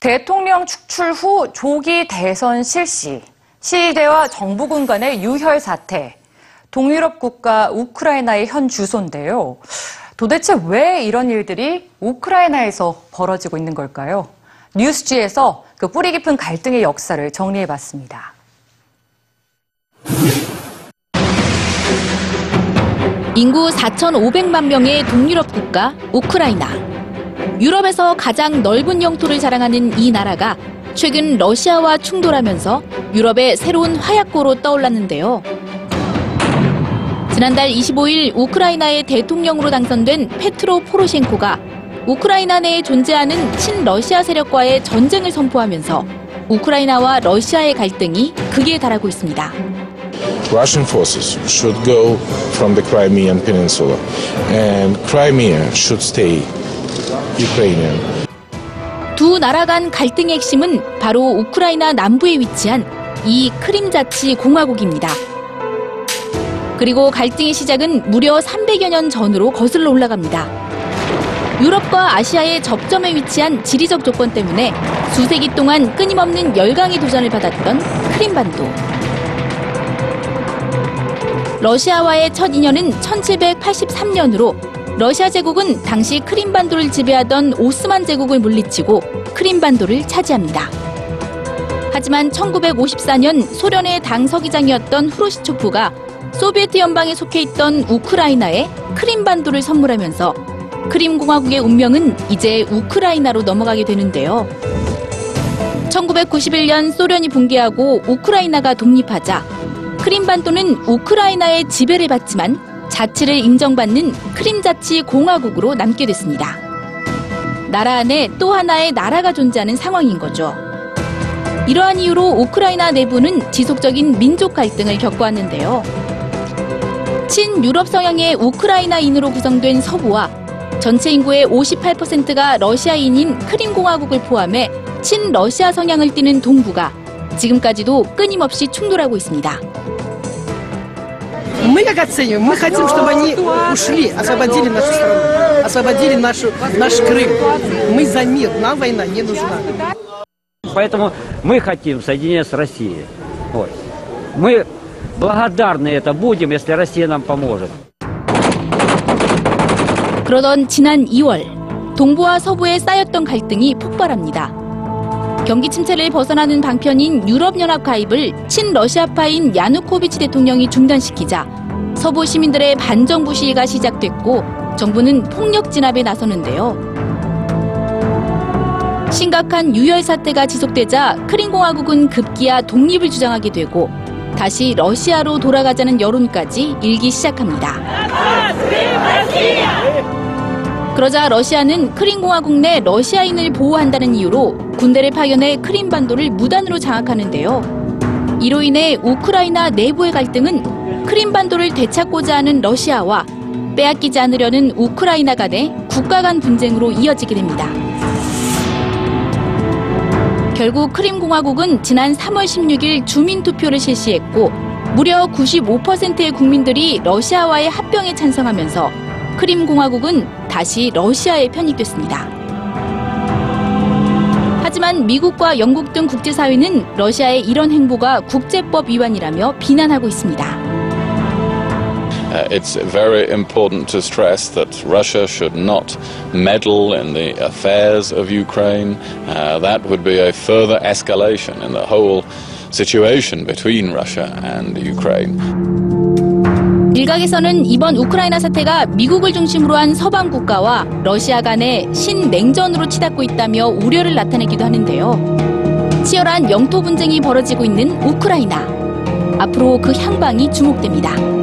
대통령 축출 후 조기 대선 실시, 시위대와 정부군 간의 유혈 사태, 동유럽 국가 우크라이나의 현 주소인데요. 도대체 왜 이런 일들이 우크라이나에서 벌어지고 있는 걸까요? 뉴스지에서 그 뿌리 깊은 갈등의 역사를 정리해 봤습니다. 인구 4,500만 명의 동유럽 국가 우크라이나. 유럽에서 가장 넓은 영토를 자랑하는 이 나라가 최근 러시아와 충돌하면서 유럽의 새로운 화약고로 떠올랐는데요. 지난달 25일 우크라이나의 대통령으로 당선된 페트로 포로셴코가 우크라이나 내에 존재하는 친러시아 세력과의 전쟁을 선포하면서 우크라이나와 러시아의 갈등이 극에 달하고 있습니다. Russian forces should go from the Crimean Peninsula, and Crimea should stay. 두 나라 간 갈등의 핵심은 바로 우크라이나 남부에 위치한 이 크림자치 공화국입니다. 그리고 갈등의 시작은 무려 300여 년 전으로 거슬러 올라갑니다. 유럽과 아시아의 접점에 위치한 지리적 조건 때문에 수세기 동안 끊임없는 열강의 도전을 받았던 크림반도. 러시아와의 첫 인연은 1783년으로 러시아 제국은 당시 크림반도를 지배하던 오스만 제국을 물리치고 크림반도를 차지합니다. 하지만 1954년 소련의 당서기장이었던 후르시초프가 소비에트 연방에 속해 있던 우크라이나에 크림반도를 선물하면서 크림공화국의 운명은 이제 우크라이나로 넘어가게 되는데요. 1991년 소련이 붕괴하고 우크라이나가 독립하자 크림반도는 우크라이나의 지배를 받지만 자치를 인정받는 크림자치 공화국으로 남게 됐습니다. 나라 안에 또 하나의 나라가 존재하는 상황인 거죠. 이러한 이유로 우크라이나 내부는 지속적인 민족 갈등을 겪어왔는데요. 친유럽 성향의 우크라이나인으로 구성된 서부와 전체 인구의 58%가 러시아인인 크림공화국을 포함해 친러시아 성향을 띠는 동부가 지금까지도 끊임없이 충돌하고 있습니다. Мы как оцениваем? Мы хотим, чтобы они ушли, освободили нашу страну, освободили нашу, наш Крым. Мы за мир, нам война не нужна. Поэтому мы хотим соединения с Россией. Вот. Мы благодарны это будем, если Россия нам поможет. 그러던 지난 2월 동부와 서부에 쌓였던 갈등이 폭발합니다. 경기 침체를 벗어나는 방편인 유럽연합 가입을 친러시아파인 야누코비치 대통령이 중단시키자 서부 시민들의 반정부 시위가 시작됐고 정부는 폭력 진압에 나서는데요. 심각한 유혈 사태가 지속되자 크림공화국은 급기야 독립을 주장하게 되고 다시 러시아로 돌아가자는 여론까지 일기 시작합니다. 그러자 러시아는 크림공화국 내 러시아인을 보호한다는 이유로 군대를 파견해 크림반도를 무단으로 장악하는데요. 이로 인해 우크라이나 내부의 갈등은 크림반도를 되찾고자 하는 러시아와 빼앗기지 않으려는 우크라이나 간의 국가 간 분쟁으로 이어지게 됩니다. 결국 크림공화국은 지난 3월 16일 주민투표를 실시했고 무려 95%의 국민들이 러시아와의 합병에 찬성하면서 크림공화국은 다시 러시아에 편입됐습니다. 하지만 미국과 영국 등 국제사회는 러시아의 이런 행보가 국제법 위반이라며 비난하고 있습니다. Uh, it's very important to stress that Russia should not meddle in the affairs of Ukraine. Uh, that would be a further escalation in the whole situation between Russia and Ukraine. 일각에서는 이번 우크라이나 사태가 미국을 중심으로 한 서방 국가와 러시아 간의 신냉전으로 치닫고 있다며 우려를 나타내기도 하는데요. 치열한 영토 분쟁이 벌어지고 있는 우크라이나. 앞으로 그 향방이 주목됩니다.